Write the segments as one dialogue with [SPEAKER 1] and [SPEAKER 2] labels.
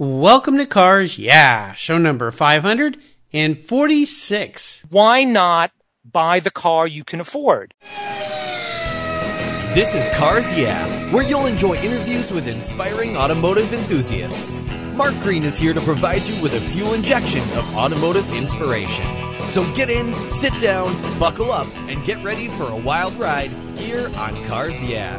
[SPEAKER 1] Welcome to Cars Yeah, show number 546.
[SPEAKER 2] Why not buy the car you can afford?
[SPEAKER 3] This is Cars Yeah, where you'll enjoy interviews with inspiring automotive enthusiasts. Mark Green is here to provide you with a fuel injection of automotive inspiration. So get in, sit down, buckle up, and get ready for a wild ride here on Cars Yeah.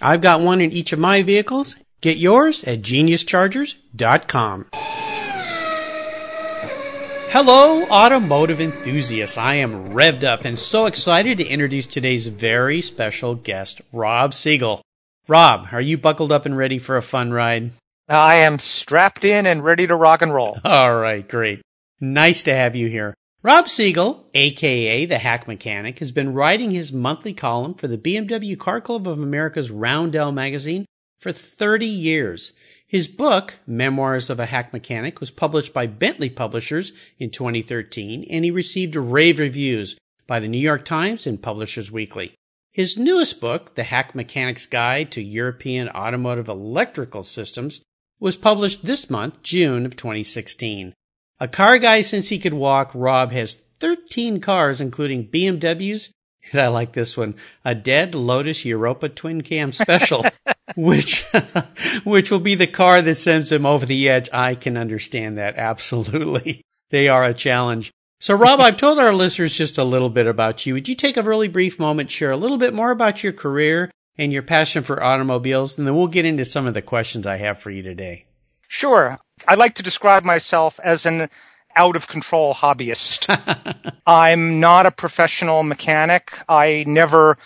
[SPEAKER 1] I've got one in each of my vehicles. Get yours at geniuschargers.com. Hello, automotive enthusiasts. I am revved up and so excited to introduce today's very special guest, Rob Siegel. Rob, are you buckled up and ready for a fun ride?
[SPEAKER 2] I am strapped in and ready to rock and roll.
[SPEAKER 1] All right, great. Nice to have you here. Rob Siegel, aka the Hack Mechanic, has been writing his monthly column for the BMW Car Club of America's Roundel magazine for 30 years. His book, Memoirs of a Hack Mechanic, was published by Bentley Publishers in 2013, and he received rave reviews by the New York Times and Publishers Weekly. His newest book, The Hack Mechanic's Guide to European Automotive Electrical Systems, was published this month, June of 2016. A car guy since he could walk, Rob has 13 cars, including BMWs, and I like this one, a dead Lotus Europa twin cam special, which, which will be the car that sends him over the edge. I can understand that. Absolutely. They are a challenge. So Rob, I've told our listeners just a little bit about you. Would you take a really brief moment, share a little bit more about your career and your passion for automobiles? And then we'll get into some of the questions I have for you today.
[SPEAKER 2] Sure. I like to describe myself as an out of control hobbyist. I'm not a professional mechanic. I never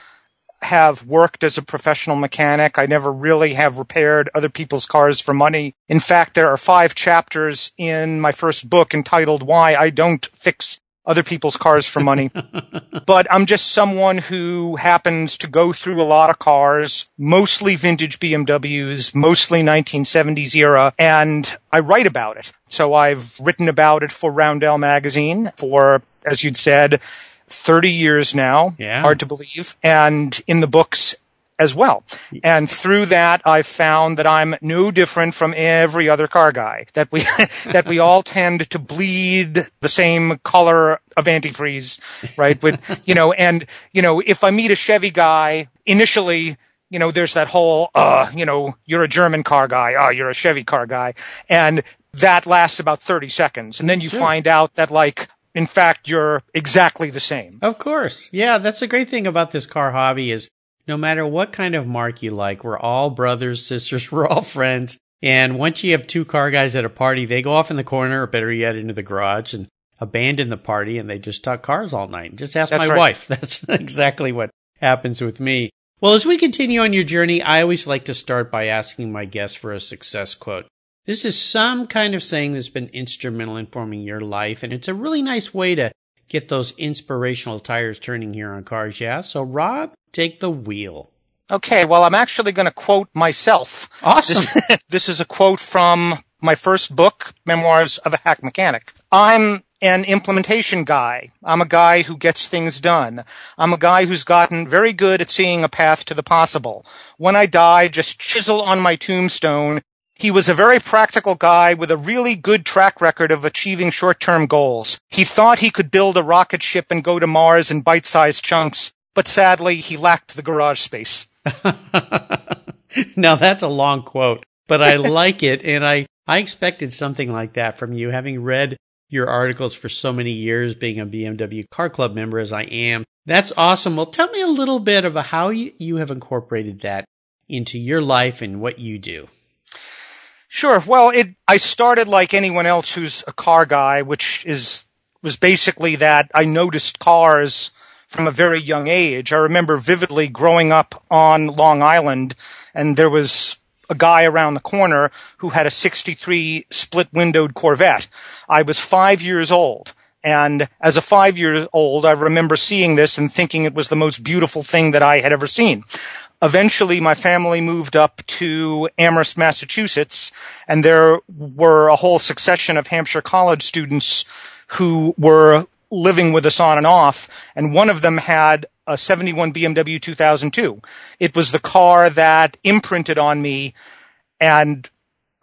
[SPEAKER 2] have worked as a professional mechanic. I never really have repaired other people's cars for money. In fact, there are five chapters in my first book entitled Why I Don't Fix Other People's Cars for Money. but I'm just someone who happens to go through a lot of cars, mostly vintage BMWs, mostly 1970s era, and I write about it. So I've written about it for Roundel magazine for, as you'd said, 30 years now.
[SPEAKER 1] Yeah.
[SPEAKER 2] Hard to believe. And in the books as well. And through that, I've found that I'm no different from every other car guy. That we, that we all tend to bleed the same color of antifreeze, right? But, you know, and, you know, if I meet a Chevy guy, initially, you know, there's that whole, uh, you know, you're a German car guy. Oh, you're a Chevy car guy. And that lasts about 30 seconds. And then you
[SPEAKER 1] Sure.
[SPEAKER 2] find out that like, in fact, you're exactly the same.
[SPEAKER 1] Of course. Yeah, that's the great thing about this car hobby is no matter what kind of marque you like, we're all brothers, sisters, we're all friends. And once you have two car guys at a party, they go off in the corner, or better yet, into the garage and abandon the party and they just talk cars all night. Just ask
[SPEAKER 2] That's
[SPEAKER 1] my
[SPEAKER 2] right.
[SPEAKER 1] wife. That's exactly what happens with me. Well, as we continue on your journey, I always like to start by asking my guests for a success quote. This is some kind of saying that's been instrumental in forming your life, and it's a really nice way to get those inspirational tires turning here on Cars Yeah. So, Rob, take the wheel.
[SPEAKER 2] Okay, well, I'm actually going to quote myself.
[SPEAKER 1] Awesome.
[SPEAKER 2] This, this is a quote from my first book, Memoirs of a Hack Mechanic. I'm an implementation guy. I'm a guy who gets things done. I'm a guy who's gotten very good at seeing a path to the possible. When I die, just chisel on my tombstone. He was a very practical guy with a really good track record of achieving short-term goals. He thought he could build a rocket ship and go to Mars in bite-sized chunks, but sadly, he lacked the garage space.
[SPEAKER 1] now that's a long quote, but I like it. And I, I expected something like that from you, having read your articles for so many years, being a BMW car club member as I am. That's awesome. Well, tell me a little bit about how you, you have incorporated that into your life and what you do.
[SPEAKER 2] Sure. Well, it, I started like anyone else who's a car guy, which is, was basically that I noticed cars from a very young age. I remember vividly growing up on Long Island and there was a guy around the corner who had a 63 split windowed Corvette. I was five years old. And as a five year old, I remember seeing this and thinking it was the most beautiful thing that I had ever seen. Eventually, my family moved up to Amherst, Massachusetts, and there were a whole succession of Hampshire College students who were living with us on and off. And one of them had a 71 BMW 2002. It was the car that imprinted on me. And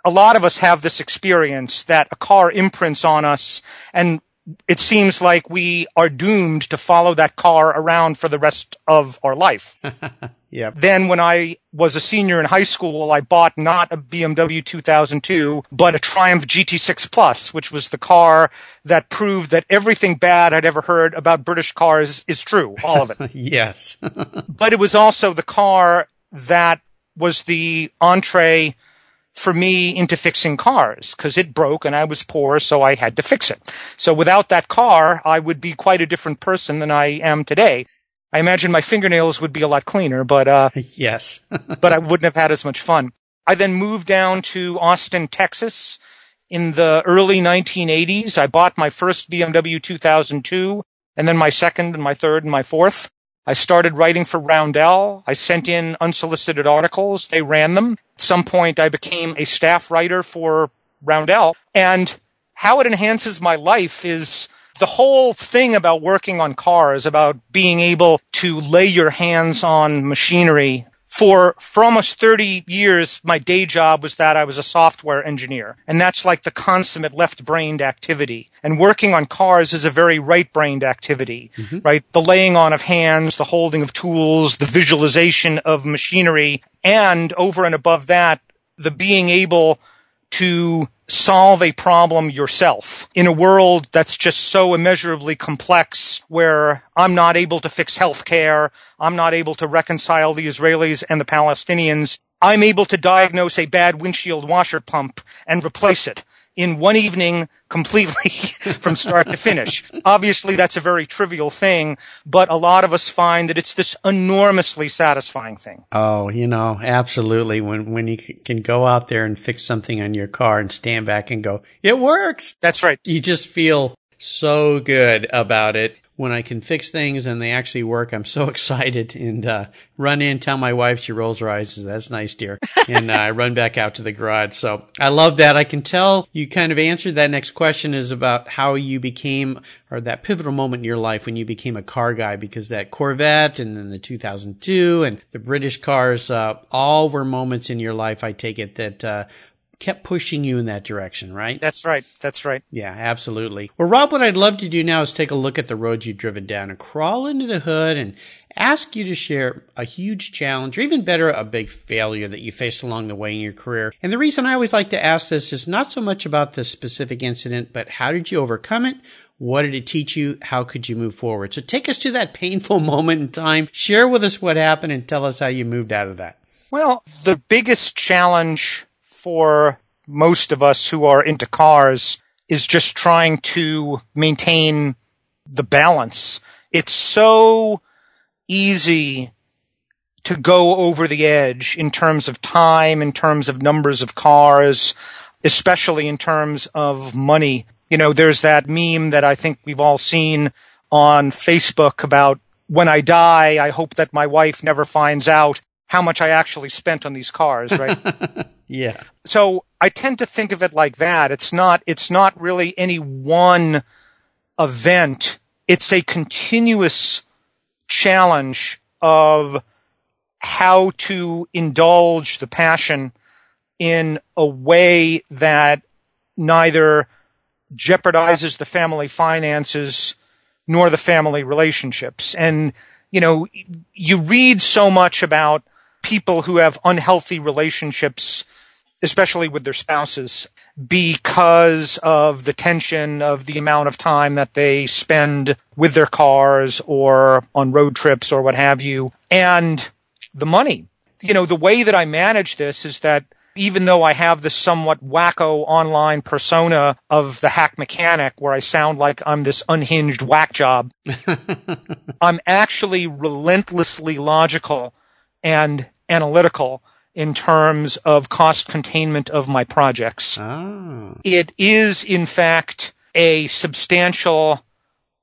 [SPEAKER 2] a lot of us have this experience that a car imprints on us and it seems like we are doomed to follow that car around for the rest of our life.
[SPEAKER 1] Yeah.
[SPEAKER 2] Then when I was a senior in high school, I bought not a BMW 2002, but a Triumph GT6 Plus, which was the car that proved that everything bad I'd ever heard about British cars is true. All of it.
[SPEAKER 1] yes.
[SPEAKER 2] but it was also the car that was the entree for me into fixing cars because it broke and I was poor, so I had to fix it. So without that car, I would be quite a different person than I am today. I imagine my fingernails would be a lot cleaner, but uh,
[SPEAKER 1] yes,
[SPEAKER 2] but I wouldn't have had as much fun. I then moved down to Austin, Texas in the early 1980s. I bought my first BMW 2002 and then my second and my third and my fourth. I started writing for Roundel. I sent in unsolicited articles. They ran them. At some point, I became a staff writer for Roundel. And how it enhances my life is the whole thing about working on cars, about being able to lay your hands on machinery for for almost 30 years my day job was that I was a software engineer. And that's like the consummate left-brained activity. And working on cars is a very right-brained activity mm-hmm. right? The laying on of hands the holding of tools the visualization of machinery and over and above that the being able to solve a problem yourself in a world that's just so immeasurably complex where I'm not able to fix healthcare. I'm not able to reconcile the Israelis and the Palestinians. I'm able to diagnose a bad windshield washer pump and replace it in one evening completely from start to finish. Obviously, that's a very trivial thing, but a lot of us find that it's this enormously satisfying thing.
[SPEAKER 1] Oh, you know, absolutely. When, when you can go out there and fix something on your car and stand back and go, it works.
[SPEAKER 2] That's right.
[SPEAKER 1] You just feel so good about it when I can fix things and they actually work, I'm so excited and uh, run in, tell my wife, she rolls her eyes, says, that's nice, dear. and uh, I run back out to the garage. So I love that. I can tell you kind of answered that next question is about how you became, or that pivotal moment in your life when you became a car guy, because that Corvette and then the 2002 and the British cars, uh, all were moments in your life, I take it, that uh, kept pushing you in that direction, right?
[SPEAKER 2] That's right. That's right.
[SPEAKER 1] Yeah, absolutely. Well, Rob, what I'd love to do now is take a look at the roads you've driven down and crawl into the hood and ask you to share a huge challenge or even better, a big failure that you faced along the way in your career. And the reason I always like to ask this is not so much about the specific incident, but how did you overcome it? What did it teach you? How could you move forward? So take us to that painful moment in time. Share with us what happened and tell us how you moved out of that.
[SPEAKER 2] Well, the biggest challenge for most of us who are into cars is just trying to maintain the balance. It's so easy to go over the edge in terms of time, in terms of numbers of cars, especially in terms of money. You know, there's that meme that I think we've all seen on Facebook about when I die, I hope that my wife never finds out how much I actually spent on these cars, right?
[SPEAKER 1] yeah.
[SPEAKER 2] So I tend to think of it like that. It's not, it's not really any one event. It's a continuous challenge of how to indulge the passion in a way that neither jeopardizes the family finances nor the family relationships. And, you know, you read so much about people who have unhealthy relationships, especially with their spouses, because of the tension of the amount of time that they spend with their cars or on road trips or what have you, and the money. You know, the way that I manage this is that even though I have this somewhat wacko online persona of the hack mechanic where I sound like I'm this unhinged whack job, I'm actually relentlessly logical and analytical in terms of cost containment of my projects.
[SPEAKER 1] Oh.
[SPEAKER 2] It is, in fact, a substantial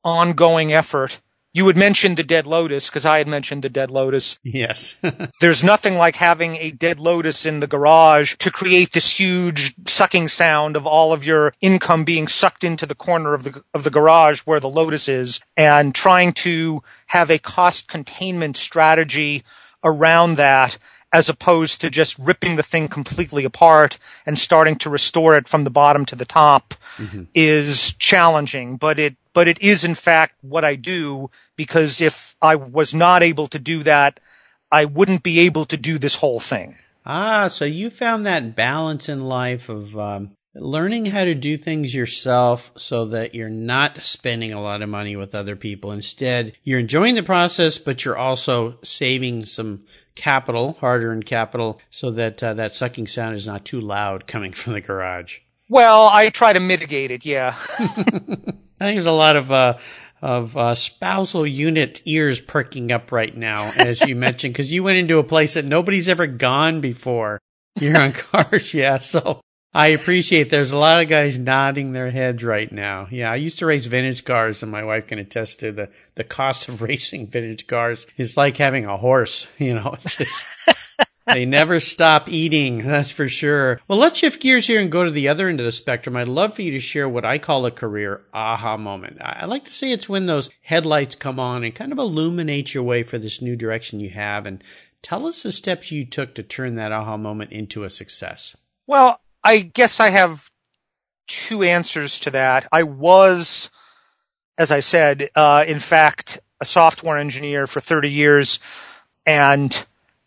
[SPEAKER 2] ongoing effort you had mentioned the dead lotus because I had mentioned the dead lotus.
[SPEAKER 1] Yes.
[SPEAKER 2] There's nothing like having a dead lotus in the garage to create this huge sucking sound of all of your income being sucked into the corner of the of the garage where the lotus is and trying to have a cost containment strategy around that as opposed to just ripping the thing completely apart and starting to restore it from the bottom to the top mm-hmm. is challenging, but it but it is in fact what I do because if I was not able to do that, I wouldn't be able to do this whole thing.
[SPEAKER 1] Ah, so you found that balance in life of um, learning how to do things yourself so that you're not spending a lot of money with other people. Instead, you're enjoying the process, but you're also saving some capital, hard earned capital, so that uh, that sucking sound is not too loud coming from the garage.
[SPEAKER 2] Well, I try to mitigate it, yeah.
[SPEAKER 1] I think there's a lot of uh, of uh, spousal unit ears perking up right now, as you mentioned, because you went into a place that nobody's ever gone before. You're on cars, yeah. So I appreciate there's a lot of guys nodding their heads right now. Yeah, I used to race vintage cars, and my wife can attest to the the cost of racing vintage cars. It's like having a horse, you know. Just, they never stop eating, that's for sure. Well, let's shift gears here and go to the other end of the spectrum. I'd love for you to share what I call a career aha moment. I like to say it's when those headlights come on and kind of illuminate your way for this new direction you have. And tell us the steps you took to turn that aha moment into a success.
[SPEAKER 2] Well, I guess I have two answers to that. I was, as I said, uh, in fact, a software engineer for 30 years and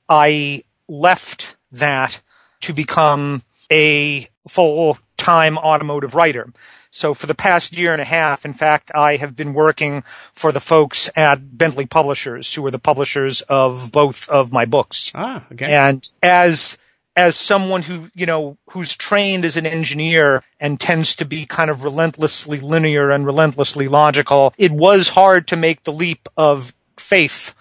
[SPEAKER 2] I left that to become a full time automotive writer. So for the past year and a half, in fact, I have been working for the folks at Bentley Publishers, who are the publishers of both of my books.
[SPEAKER 1] Ah, okay.
[SPEAKER 2] And as as someone who, you know, who's trained as an engineer and tends to be kind of relentlessly linear and relentlessly logical, it was hard to make the leap of faith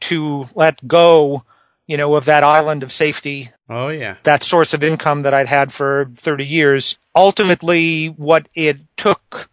[SPEAKER 2] to let go you know, of that island of safety.
[SPEAKER 1] Oh, yeah.
[SPEAKER 2] That source of income that I'd had for 30 years. Ultimately, what it took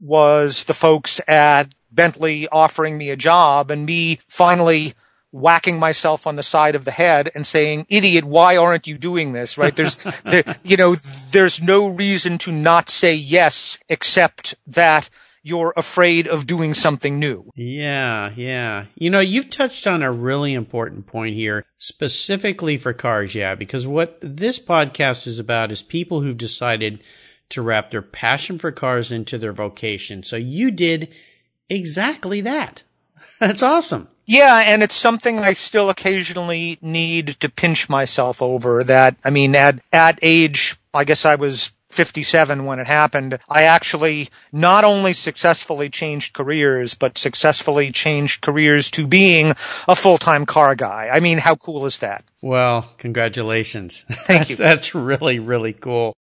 [SPEAKER 2] was the folks at Bentley offering me a job and me finally whacking myself on the side of the head and saying, idiot, why aren't you doing this? Right? There's, there, you know, there's no reason to not say yes except that you're afraid of doing something new.
[SPEAKER 1] Yeah, yeah. You know, you've touched on a really important point here, specifically for cars, yeah, because what this podcast is about is people who've decided to wrap their passion for cars into their vocation. So you did exactly that. That's awesome.
[SPEAKER 2] Yeah, and it's something I still occasionally need to pinch myself over that, I mean, at, at age, I guess I was 57 when it happened, I actually not only successfully changed careers, but successfully changed careers to being a full-time car guy. I mean, how cool is that?
[SPEAKER 1] Well, congratulations.
[SPEAKER 2] Thank you.
[SPEAKER 1] That's really, really cool.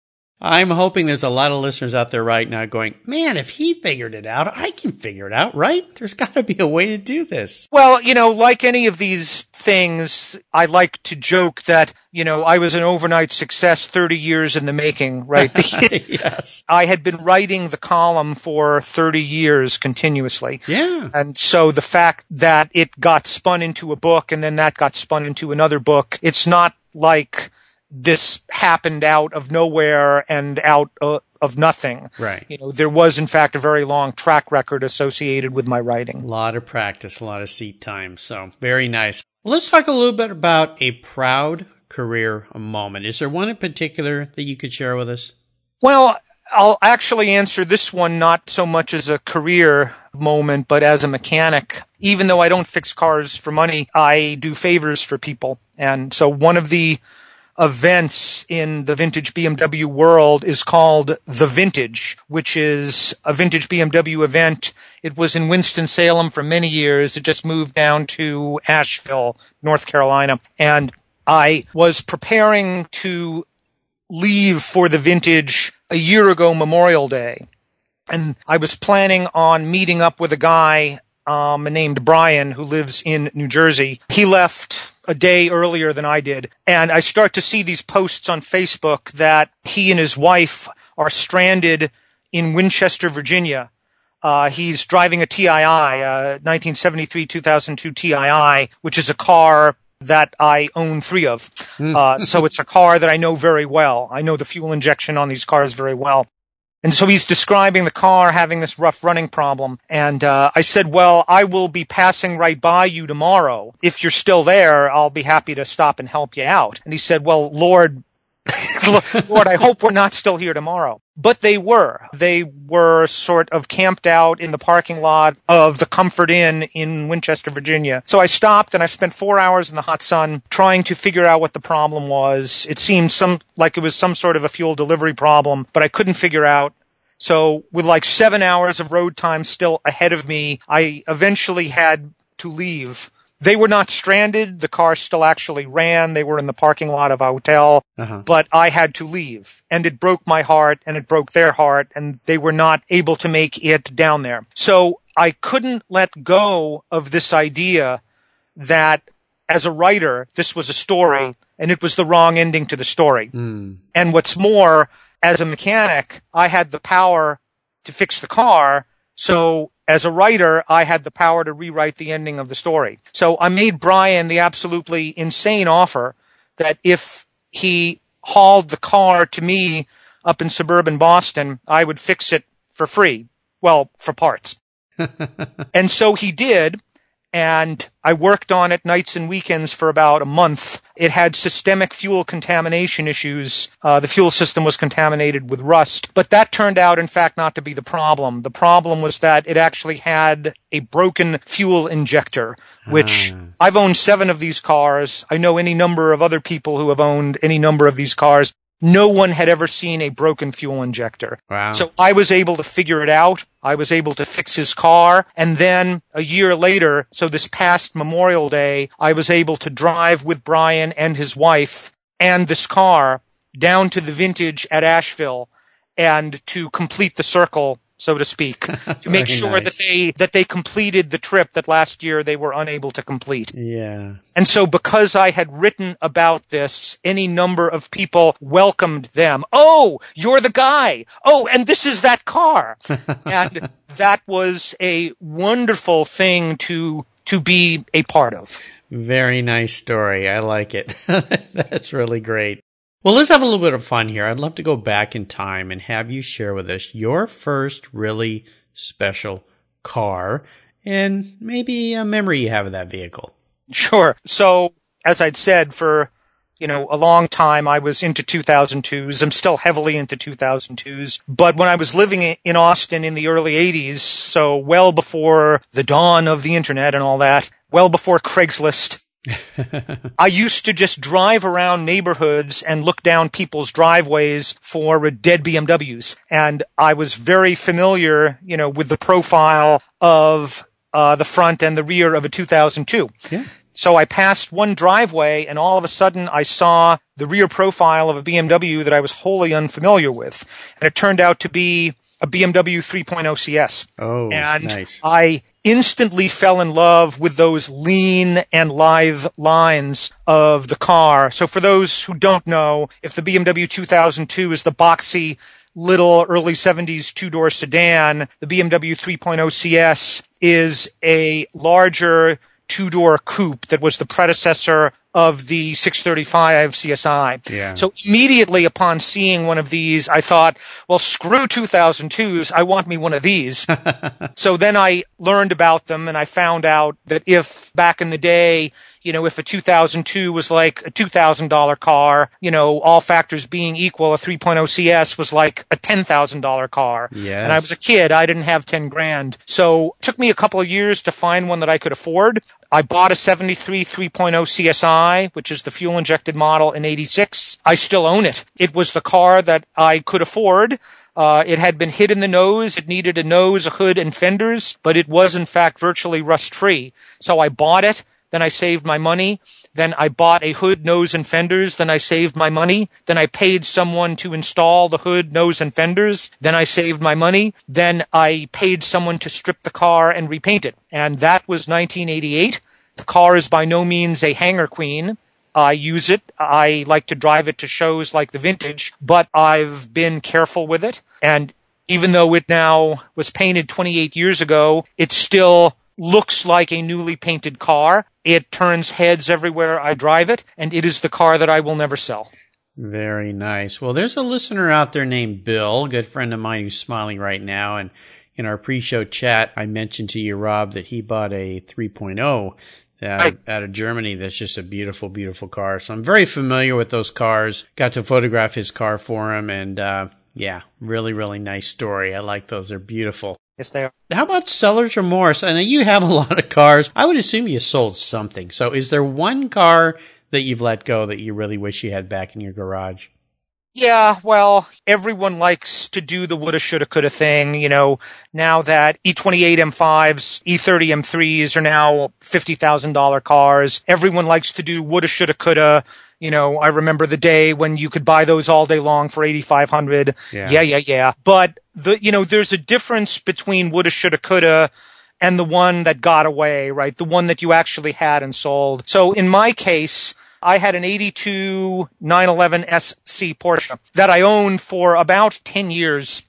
[SPEAKER 1] I'm hoping there's a lot of listeners out there right now going, man, if he figured it out, I can figure it out, right? There's got to be a way to do this.
[SPEAKER 2] Well, you know, like any of these things, I like to joke that, you know, I was an overnight success 30 years in the making, right?
[SPEAKER 1] yes.
[SPEAKER 2] I had been writing the column for 30 years continuously.
[SPEAKER 1] Yeah.
[SPEAKER 2] And so the fact that it got spun into a book and then that got spun into another book, it's not like, this happened out of nowhere and out uh, of nothing.
[SPEAKER 1] Right.
[SPEAKER 2] You know, there was in fact a very long track record associated with my writing.
[SPEAKER 1] A lot of practice, a lot of seat time. So very nice. Well, let's talk a little bit about a proud career moment. Is there one in particular that you could share with us?
[SPEAKER 2] Well, I'll actually answer this one not so much as a career moment, but as a mechanic. Even though I don't fix cars for money, I do favors for people. And so one of the events in the vintage BMW world is called The Vintage, which is a vintage BMW event. It was in Winston-Salem for many years. It just moved down to Asheville, North Carolina. And I was preparing to leave for the vintage a year ago Memorial Day. And I was planning on meeting up with a guy um, named Brian who lives in New Jersey. He left a day earlier than I did. And I start to see these posts on Facebook that he and his wife are stranded in Winchester, Virginia. Uh, he's driving a TII, uh, 1973 2002 TII, which is a car that I own three of. Hmm. Uh, so it's a car that I know very well. I know the fuel injection on these cars very well. And so he's describing the car having this rough running problem. And uh, I said, well, I will be passing right by you tomorrow. If you're still there, I'll be happy to stop and help you out. And he said, well, Lord, Lord, I hope we're not still here tomorrow. But they were. They were sort of camped out in the parking lot of the Comfort Inn in Winchester, Virginia. So I stopped and I spent four hours in the hot sun trying to figure out what the problem was. It seemed some, like it was some sort of a fuel delivery problem, but I couldn't figure out. So with like seven hours of road time still ahead of me, I eventually had to leave they were not stranded. The car still actually ran. They were in the parking lot of a hotel, uh-huh. but I had to leave and it broke my heart and it broke their heart and they were not able to make it down there. So I couldn't let go of this idea that as a writer, this was a story and it was the wrong ending to the story. Mm. And what's more, as a mechanic, I had the power to fix the car. So as a writer, I had the power to rewrite the ending of the story. So I made Brian the absolutely insane offer that if he hauled the car to me up in suburban Boston, I would fix it for free. Well, for parts. and so he did and I worked on it nights and weekends for about a month. It had systemic fuel contamination issues. Uh, the fuel system was contaminated with rust, but that turned out, in fact, not to be the problem. The problem was that it actually had a broken fuel injector, which uh. I've owned seven of these cars. I know any number of other people who have owned any number of these cars no one had ever seen a broken fuel injector.
[SPEAKER 1] Wow.
[SPEAKER 2] So I was able to figure it out. I was able to fix his car. And then a year later, so this past Memorial Day, I was able to drive with Brian and his wife and this car down to the vintage at Asheville and to complete the circle so to speak, to make sure nice. that they that they completed the trip that last year they were unable to complete.
[SPEAKER 1] Yeah.
[SPEAKER 2] And so because I had written about this, any number of people welcomed them. Oh, you're the guy. Oh, and this is that car. and that was a wonderful thing to to be a part of.
[SPEAKER 1] Very nice story. I like it. That's really great. Well, let's have a little bit of fun here. I'd love to go back in time and have you share with us your first really special car and maybe a memory you have of that vehicle.
[SPEAKER 2] Sure. So, as I'd said, for you know, a long time I was into 2002s. I'm still heavily into 2002s. But when I was living in Austin in the early 80s, so well before the dawn of the internet and all that, well before Craigslist, I used to just drive around neighborhoods and look down people's driveways for dead BMWs. And I was very familiar, you know, with the profile of uh, the front and the rear of a 2002. Yeah. So I passed one driveway and all of a sudden I saw the rear profile of a BMW that I was wholly unfamiliar with. And it turned out to be a BMW 3.0 CS.
[SPEAKER 1] Oh,
[SPEAKER 2] and
[SPEAKER 1] nice.
[SPEAKER 2] I instantly fell in love with those lean and lithe lines of the car. So for those who don't know, if the BMW 2002 is the boxy little early 70s two-door sedan, the BMW 3.0 CS is a larger two-door coupe that was the predecessor of the 635 CSI.
[SPEAKER 1] Yeah.
[SPEAKER 2] So immediately upon seeing one of these, I thought, well, screw 2002s. I want me one of these. so then I learned about them and I found out that if back in the day you know, if a 2002 was like a $2,000 car, you know, all factors being equal, a 3.0 CS was like a $10,000 car.
[SPEAKER 1] Yes.
[SPEAKER 2] And I was a kid. I didn't have 10 grand. So it took me a couple of years to find one that I could afford. I bought a 73 3.0 CSI, which is the fuel injected model in 86. I still own it. It was the car that I could afford. Uh, it had been hit in the nose. It needed a nose, a hood, and fenders, but it was in fact virtually rust free. So I bought it. Then I saved my money. Then I bought a hood, nose, and fenders. Then I saved my money. Then I paid someone to install the hood, nose, and fenders. Then I saved my money. Then I paid someone to strip the car and repaint it. And that was 1988. The car is by no means a hanger queen. I use it. I like to drive it to shows like the vintage, but I've been careful with it. And even though it now was painted 28 years ago, it's still looks like a newly painted car. It turns heads everywhere I drive it, and it is the car that I will never sell.
[SPEAKER 1] Very nice. Well, there's a listener out there named Bill, a good friend of mine who's smiling right now. And in our pre-show chat, I mentioned to you, Rob, that he bought a 3.0 out of, out of Germany. That's just a beautiful, beautiful car. So I'm very familiar with those cars. Got to photograph his car for him, and uh, yeah, really, really nice story. I like those. They're beautiful.
[SPEAKER 2] Yes, they are.
[SPEAKER 1] How about seller's remorse? I know you have a lot of cars. I would assume you sold something. So is there one car that you've let go that you really wish you had back in your garage?
[SPEAKER 2] Yeah, well, everyone likes to do the woulda, shoulda, coulda thing. You know, now that E28 M5s, E30 M3s are now $50,000 cars, everyone likes to do woulda, shoulda, coulda. You know, I remember the day when you could buy those all day long for 8,500.
[SPEAKER 1] Yeah.
[SPEAKER 2] yeah, yeah, yeah. But the, you know, there's a difference between woulda, shoulda, coulda and the one that got away, right? The one that you actually had and sold. So in my case, I had an 82 911 SC Porsche that I owned for about 10 years.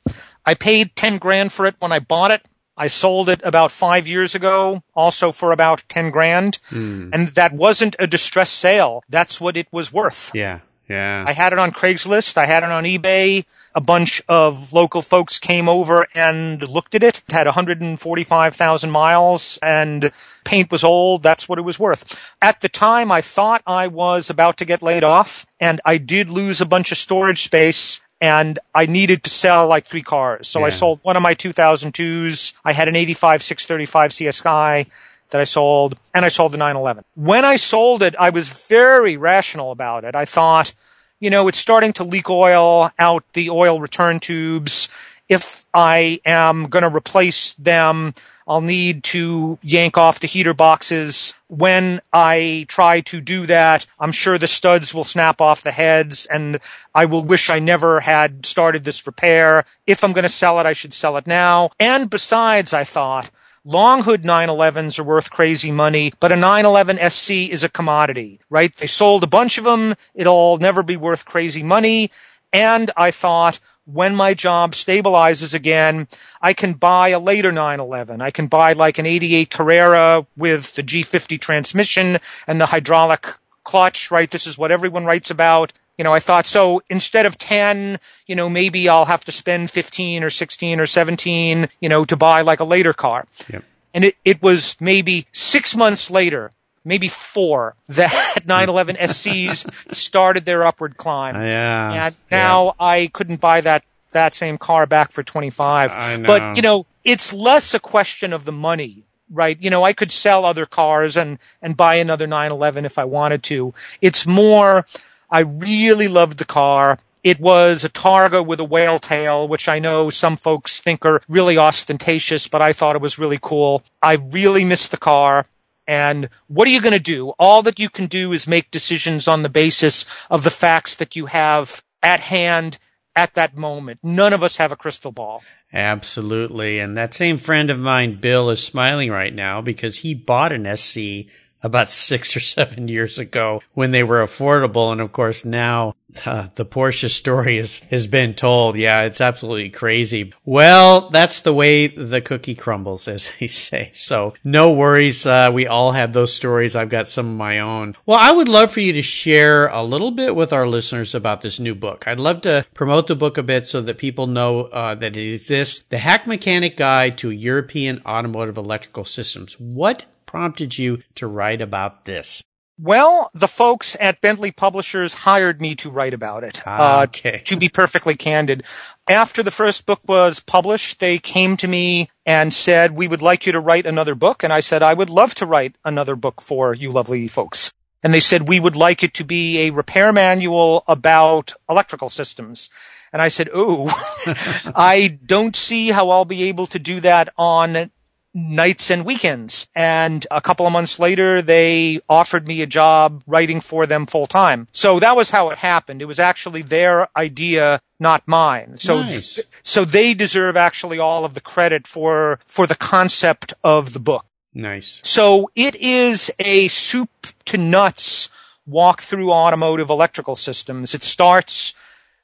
[SPEAKER 2] I paid 10 grand for it when I bought it. I sold it about five years ago, also for about 10 grand. Hmm. And that wasn't a distress sale. That's what it was worth.
[SPEAKER 1] Yeah, yeah.
[SPEAKER 2] I had it on Craigslist. I had it on eBay. A bunch of local folks came over and looked at it. It had 145,000 miles and paint was old. That's what it was worth. At the time, I thought I was about to get laid off and I did lose a bunch of storage space and I needed to sell like three cars. So I sold one of my 2002s. I had an 85 635 CSI that I sold, and I sold the 911. When I sold it, I was very rational about it. I thought, you know, it's starting to leak oil out the oil return tubes. If I am going to replace them, I'll need to yank off the heater boxes. When I try to do that, I'm sure the studs will snap off the heads and I will wish I never had started this repair. If I'm going to sell it, I should sell it now. And besides, I thought, Long hood 911s are worth crazy money, but a 911 SC is a commodity, right? They sold a bunch of them. It'll never be worth crazy money. And I thought, when my job stabilizes again, I can buy a later 911. I can buy like an 88 Carrera with the G50 transmission and the hydraulic clutch, right? This is what everyone writes about. You know, I thought so instead of 10, you know, maybe I'll have to spend 15 or 16 or 17, you know, to buy like a later car.
[SPEAKER 1] Yep.
[SPEAKER 2] And it, it was maybe six months later, maybe four, that 911 SCs started their upward climb.
[SPEAKER 1] yeah.
[SPEAKER 2] And now I couldn't buy that that same car back for 25.
[SPEAKER 1] I know.
[SPEAKER 2] But, you know, it's less a question of the money, right? You know, I could sell other cars and and buy another 911 if I wanted to. It's more I really loved the car. It was a Targa with a whale tail, which I know some folks think are really ostentatious, but I thought it was really cool. I really missed the car. And what are you going to do? All that you can do is make decisions on the basis of the facts that you have at hand at that moment. None of us have a crystal ball.
[SPEAKER 1] Absolutely. And that same friend of mine, Bill, is smiling right now because he bought an SC about six or seven years ago when they were affordable. And of course, now uh, the Porsche story is, has been told. Yeah, it's absolutely crazy. Well, that's the way the cookie crumbles, as they say. So no worries. Uh, we all have those stories. I've got some of my own. Well, I would love for you to share a little bit with our listeners about this new book. I'd love to promote the book a bit so that people know uh, that it exists. The Hack Mechanic Guide to European Automotive Electrical Systems. What prompted you to write about this?
[SPEAKER 2] Well, the folks at Bentley Publishers hired me to write about it.
[SPEAKER 1] Ah, okay.
[SPEAKER 2] Uh, to be perfectly candid, after the first book was published, they came to me and said, "We would like you to write another book." And I said, "I would love to write another book for you, lovely folks." And they said, "We would like it to be a repair manual about electrical systems." And I said, "Oh, I don't see how I'll be able to do that on nights and weekends. And a couple of months later, they offered me a job writing for them full time. So that was how it happened. It was actually their idea, not mine. So,
[SPEAKER 1] Nice.
[SPEAKER 2] so they deserve actually all of the credit for, for the concept of the book.
[SPEAKER 1] Nice.
[SPEAKER 2] So it is a soup to nuts walk through automotive electrical systems. It starts,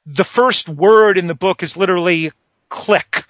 [SPEAKER 2] the first word in the book is literally click.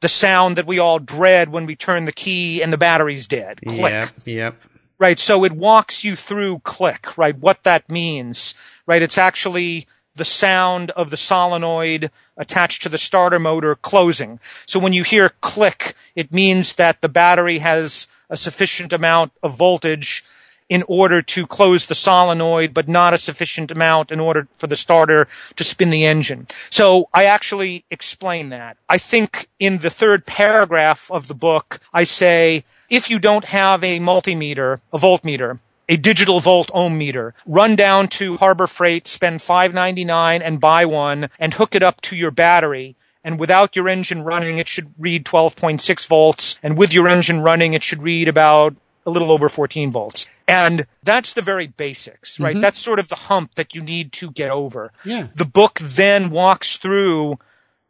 [SPEAKER 2] The sound that we all dread when we turn the key and the battery's dead. Click.
[SPEAKER 1] Yep. Yep.
[SPEAKER 2] Right. So it walks you through click, right? What that means, right? It's actually the sound of the solenoid attached to the starter motor closing. So when you hear click, it means that the battery has a sufficient amount of voltage in order to close the solenoid, but not a sufficient amount in order for the starter to spin the engine. So I actually explain that. I think in the third paragraph of the book, I say, if you don't have a multimeter, a voltmeter, a digital volt ohm meter, run down to Harbor Freight, spend $5.99 and buy one and hook it up to your battery. And without your engine running, it should read 12.6 volts. And with your engine running, it should read about a little over 14 volts. And that's the very basics, right? Mm-hmm. That's sort of the hump that you need to get over.
[SPEAKER 1] Yeah.
[SPEAKER 2] The book then walks through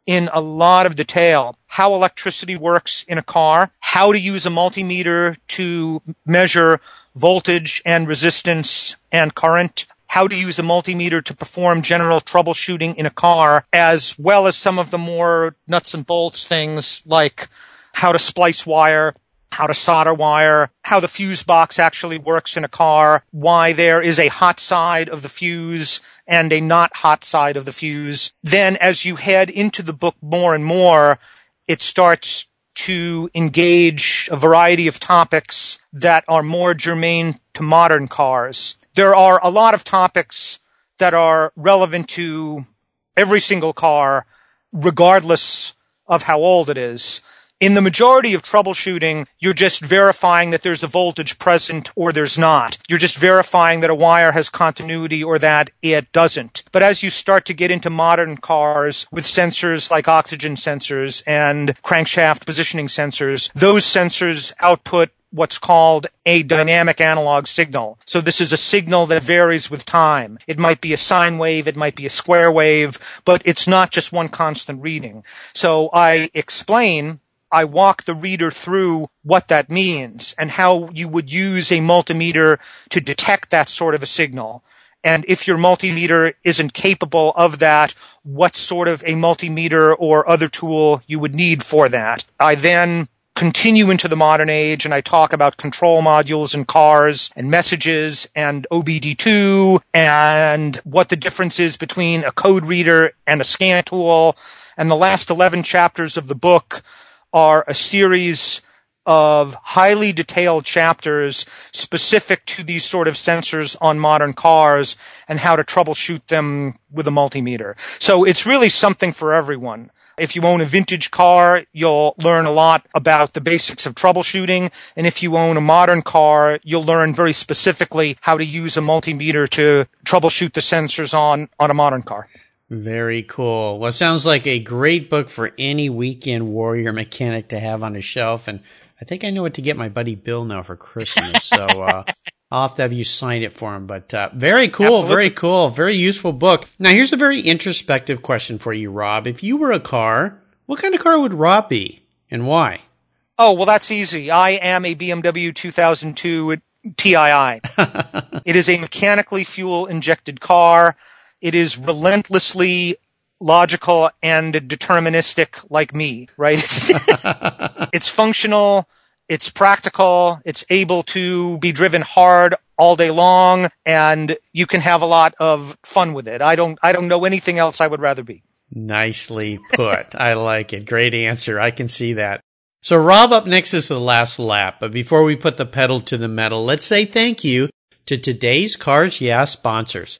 [SPEAKER 2] in a lot of detail how electricity works in a car, how to use a multimeter to measure voltage and resistance and current, how to use a multimeter to perform general troubleshooting in a car, as well as some of the more nuts and bolts things like how to splice wire, how to solder wire, how the fuse box actually works in a car, why there is a hot side of the fuse and a not hot side of the fuse. Then as you head into the book more and more, it starts to engage a variety of topics that are more germane to modern cars. There are a lot of topics that are relevant to every single car, regardless of how old it is. In the majority of troubleshooting, you're just verifying that there's a voltage present or there's not. You're just verifying that a wire has continuity or that it doesn't. But as you start to get into modern cars with sensors like oxygen sensors and crankshaft positioning sensors, those sensors output what's called a dynamic analog signal. So this is a signal that varies with time. It might be a sine wave, it might be a square wave, but it's not just one constant reading. So I explain I walk the reader through what that means and how you would use a multimeter to detect that sort of a signal. And if your multimeter isn't capable of that, what sort of a multimeter or other tool you would need for that. I then continue into the modern age and I talk about control modules in cars and messages and OBD2 and what the difference is between a code reader and a scan tool. And the last 11 chapters of the book are a series of highly detailed chapters specific to these sort of sensors on modern cars and how to troubleshoot them with a multimeter. So it's really something for everyone. If you own a vintage car, you'll learn a lot about the basics of troubleshooting. And if you own a modern car, you'll learn very specifically how to use a multimeter to troubleshoot the sensors on, on a modern car.
[SPEAKER 1] Very cool. Well, it sounds like a great book for any weekend warrior mechanic to have on his shelf. And I think I know what to get my buddy Bill now for Christmas. so, uh, I'll have to have you sign it for him. But, uh, very cool.
[SPEAKER 2] Absolutely.
[SPEAKER 1] Very cool. Very useful book. Now, here's a very introspective question for you, Rob. If you were a car, what kind of car would Rob be and why?
[SPEAKER 2] Oh, well, that's easy. I am a BMW 2002 TII. it is a mechanically fuel injected car. It is relentlessly logical and deterministic like me, right? It's, it's functional. It's practical. It's able to be driven hard all day long and you can have a lot of fun with it. I don't, I don't know anything else I would rather be.
[SPEAKER 1] Nicely put. I like it. Great answer. I can see that. So Rob up next is the last lap, but before we put the pedal to the metal, let's say thank you to today's Cars Yeah sponsors.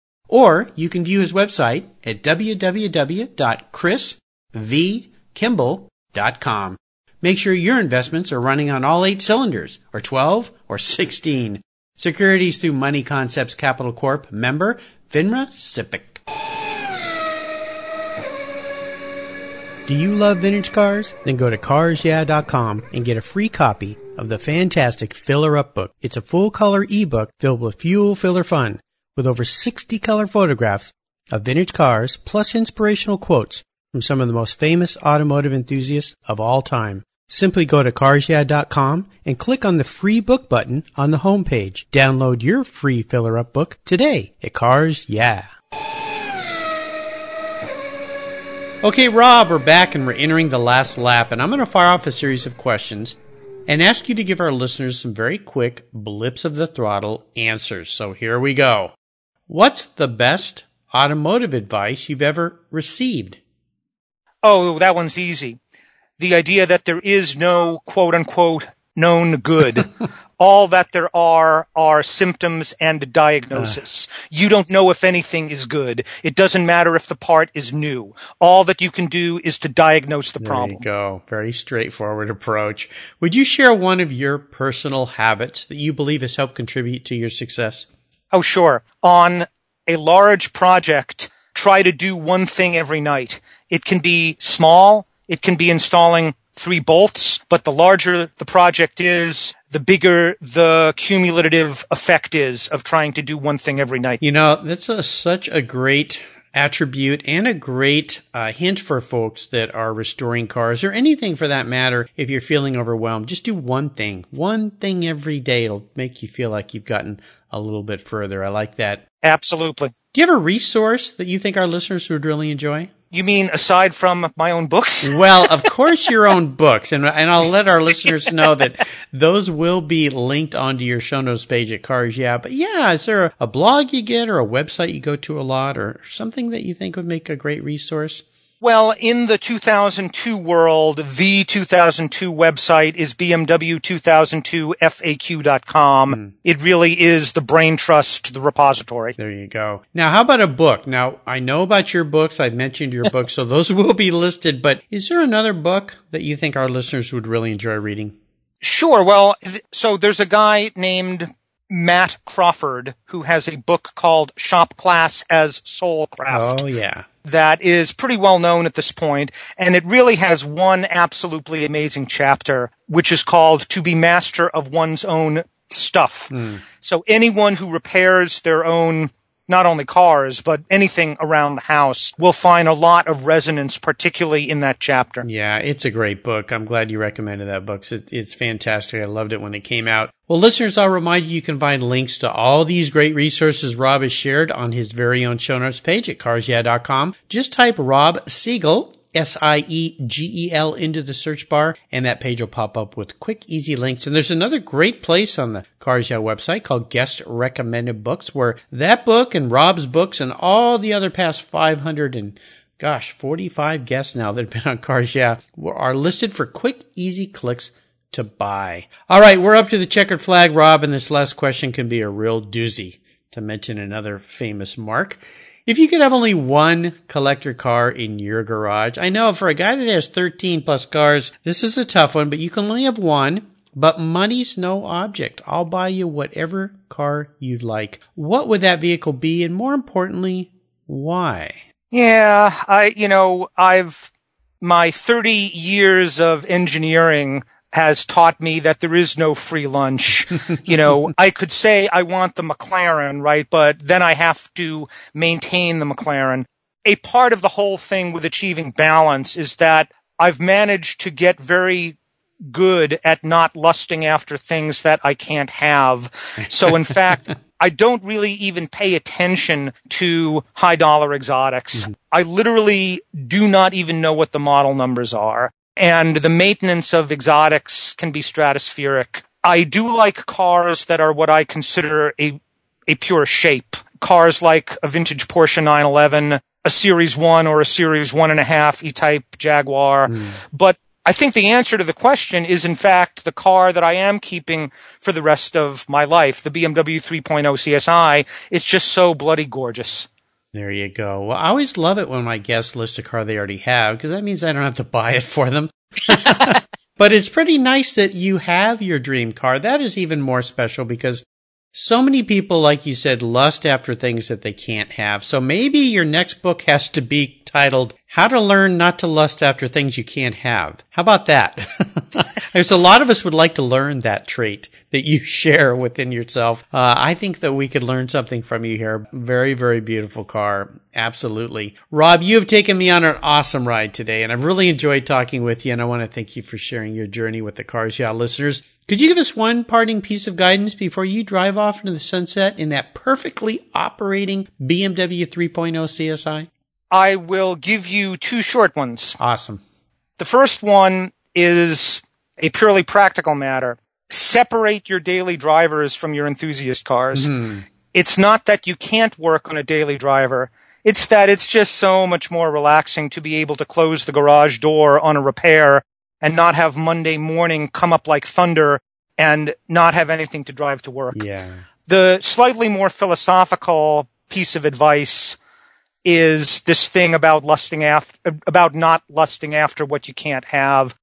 [SPEAKER 1] Or you can view his website at www.chrisvkimball.com. Make sure your investments are running on all eight cylinders, or 12, or 16. Securities through Money Concepts Capital Corp. Member, FINRA SIPC. Do you love vintage cars? Then go to carsyeah.com and get a free copy of the fantastic Filler Up book. It's a full color ebook filled with fuel filler fun with over 60 color photographs of vintage cars plus inspirational quotes from some of the most famous automotive enthusiasts of all time. Simply go to carsyeah.com and click on the free book button on the homepage. Download your free filler up book today at Cars Yeah. Okay, Rob, we're back and we're entering the last lap, and I'm going to fire off a series of questions and ask you to give our listeners some very quick blips of the throttle answers. So here we go. What's the best automotive advice you've ever received?
[SPEAKER 2] Oh, that one's easy. The idea that there is no quote unquote known good. All that there are are symptoms and diagnosis. Uh. You don't know if anything is good. It doesn't matter if the part is new. All that you can do is to diagnose the
[SPEAKER 1] there
[SPEAKER 2] problem.
[SPEAKER 1] There you go. Very straightforward approach. Would you share one of your personal habits that you believe has helped contribute to your success?
[SPEAKER 2] Oh, sure. On a large project, try to do one thing every night. It can be small. It can be installing three bolts, but the larger the project is, the bigger the cumulative effect is of trying to do one thing every night.
[SPEAKER 1] You know, that's a, such a great attribute and a great uh, hint for folks that are restoring cars or anything for that matter. If you're feeling overwhelmed, just do one thing, one thing every day. It'll make you feel like you've gotten a little bit further. I like that.
[SPEAKER 2] Absolutely.
[SPEAKER 1] Do you have a resource that you think our listeners would really enjoy?
[SPEAKER 2] You mean aside from my own books?
[SPEAKER 1] well, of course, your own books, and and I'll let our listeners know that those will be linked onto your show notes page at Cars Yeah. But yeah, is there a, a blog you get, or a website you go to a lot, or something that you think would make a great resource?
[SPEAKER 2] Well, in the 2002 world, the 2002 website is bmw2002faq.com. Mm. It really is the brain trust, the repository.
[SPEAKER 1] There you go. Now, how about a book? Now, I know about your books. I've mentioned your books, so those will be listed, but is there another book that you think our listeners would really enjoy reading?
[SPEAKER 2] Sure. Well, so there's a guy named Matt Crawford who has a book called Shop Class as Soulcraft.
[SPEAKER 1] Oh, yeah
[SPEAKER 2] that is pretty well known at this point, and it really has one absolutely amazing chapter, which is called To Be Master of One's Own Stuff. Mm. So anyone who repairs their own not only cars, but anything around the house will find a lot of resonance, particularly in that chapter.
[SPEAKER 1] Yeah, it's a great book. I'm glad you recommended that book. It's fantastic. I loved it when it came out. Well, listeners, I'll remind you you can find links to all these great resources Rob has shared on his very own show notes page at carsyeah.com. Just type Rob Siegel S-I-E-G-E-L into the search bar and that page will pop up with quick, easy links. And there's another great place on the Cars website called Guest Recommended Books where that book and Rob's books and all the other past 500 and gosh, 45 guests now that have been on Cars are listed for quick, easy clicks to buy. All right, we're up to the checkered flag, Rob, and this last question can be a real doozy to mention another famous marque. If you could have only one collector car in your garage, I know for a guy that has 13 plus cars, this is a tough one, but you can only have one. But money's no object. I'll buy you whatever car you'd like. What would that vehicle be? And more importantly, why?
[SPEAKER 2] Yeah, I, you know, I've, my 30 years of engineering has taught me that there is no free lunch. you know, I could say I want the McLaren, right? But then I have to maintain the McLaren. A part of the whole thing with achieving balance is that I've managed to get very good at not lusting after things that I can't have. So in fact, I don't really even pay attention to high dollar exotics.
[SPEAKER 1] Mm-hmm.
[SPEAKER 2] I literally do not even know what the model numbers are. And the maintenance of exotics can be stratospheric. I do like cars that are what I consider a, a pure shape. Cars like a vintage Porsche 911, a Series 1 or a Series 1.5 E-Type Jaguar. Hmm. But I think the answer to the question is, in fact, the car that I am keeping for the rest of my life, the BMW 3.0 CSI. It's just so bloody gorgeous.
[SPEAKER 1] There you go. Well, I always love it when my guests list a car they already have because that means I don't have to buy it for them. but it's pretty nice that you have your dream car. That is even more special because so many people, like you said, lust after things that they can't have. So maybe your next book has to be titled How to Learn Not to Lust After Things You Can't Have. How about that? There's a lot of us would like to learn that trait that you share within yourself. Uh, I think that we could learn something from you here. Very, very beautiful car. Absolutely. Rob, you have taken me on an awesome ride today and I've really enjoyed talking with you and I want to thank you for sharing your journey with the Cars Yeah listeners. Could you give us one parting piece of guidance before you drive off into the sunset in that perfectly operating BMW 3.0 CSI?
[SPEAKER 2] I will give you two short ones.
[SPEAKER 1] Awesome.
[SPEAKER 2] The first one is a purely practical matter. Separate your daily drivers from your enthusiast cars. Hmm. It's not that you can't work on a daily driver. It's that it's just so much more relaxing to be able to close the garage door on a repair and not have Monday morning come up like thunder and not have anything to drive to work.
[SPEAKER 1] Yeah.
[SPEAKER 2] The slightly more philosophical piece of advice is this thing about lusting after, about not lusting after what you can't have.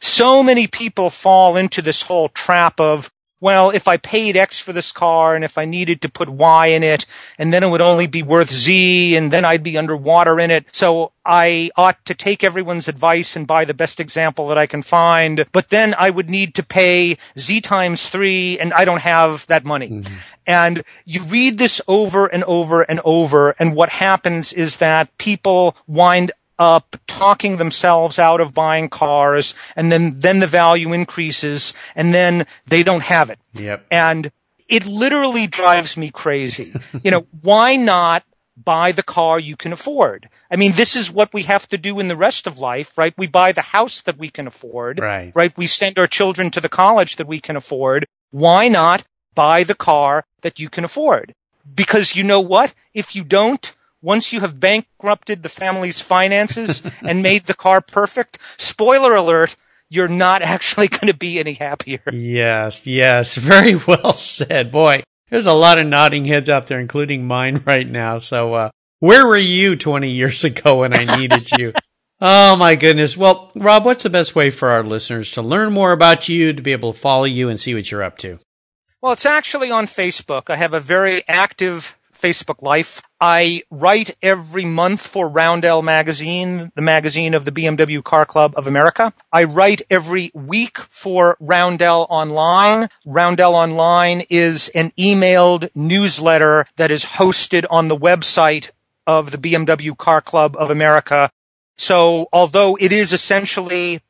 [SPEAKER 2] So many people fall into this whole trap of, well, if I paid X for this car and if I needed to put Y in it and then it would only be worth Z and then I'd be underwater in it. So I ought to take everyone's advice and buy the best example that I can find. But then I would need to pay Z times three and I don't have that money. Mm-hmm. And you read this over and over and over. And what happens is that people wind up talking themselves out of buying cars and then, then the value increases and then they don't have it.
[SPEAKER 1] Yep.
[SPEAKER 2] And it literally drives me crazy. you know, why not buy the car you can afford? I mean, this is what we have to do in the rest of life, right? We buy the house that we can afford,
[SPEAKER 1] Right.
[SPEAKER 2] right? We send our children to the college that we can afford. Why not buy the car that you can afford? Because you know what? If you don't, once you have bankrupted the family's finances and made the car perfect, spoiler alert, you're not actually going to be any happier.
[SPEAKER 1] Yes, yes. Very well said. Boy, there's a lot of nodding heads out there, including mine right now. So, uh, where were you 20 years ago when I needed you? Oh my goodness. Well, Rob, what's the best way for our listeners to learn more about you, to be able to follow you and see what you're up to?
[SPEAKER 2] Well, it's actually on Facebook. I have a very active Facebook life. I write every month for Roundel magazine, the magazine of the BMW Car Club of America. I write every week for Roundel Online. Roundel Online is an emailed newsletter that is hosted on the website of the BMW Car Club of America. So although it is essentially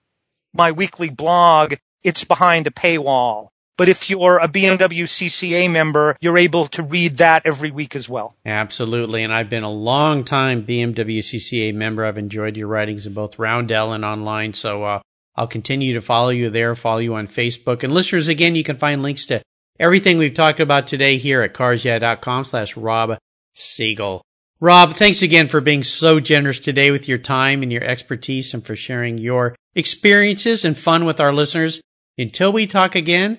[SPEAKER 2] my weekly blog, it's behind a paywall. But if you're a BMW CCA member, you're able to read that every week as well.
[SPEAKER 1] Absolutely. And I've been a long time BMW CCA member. I've enjoyed your writings in both Roundel and online. So, uh, I'll continue to follow you there, follow you on Facebook. And listeners, again, you can find links to everything we've talked about today here at carsyeah.com slash Rob Siegel. Rob, thanks again for being so generous today with your time and your expertise and for sharing your experiences and fun with our listeners. Until we talk again,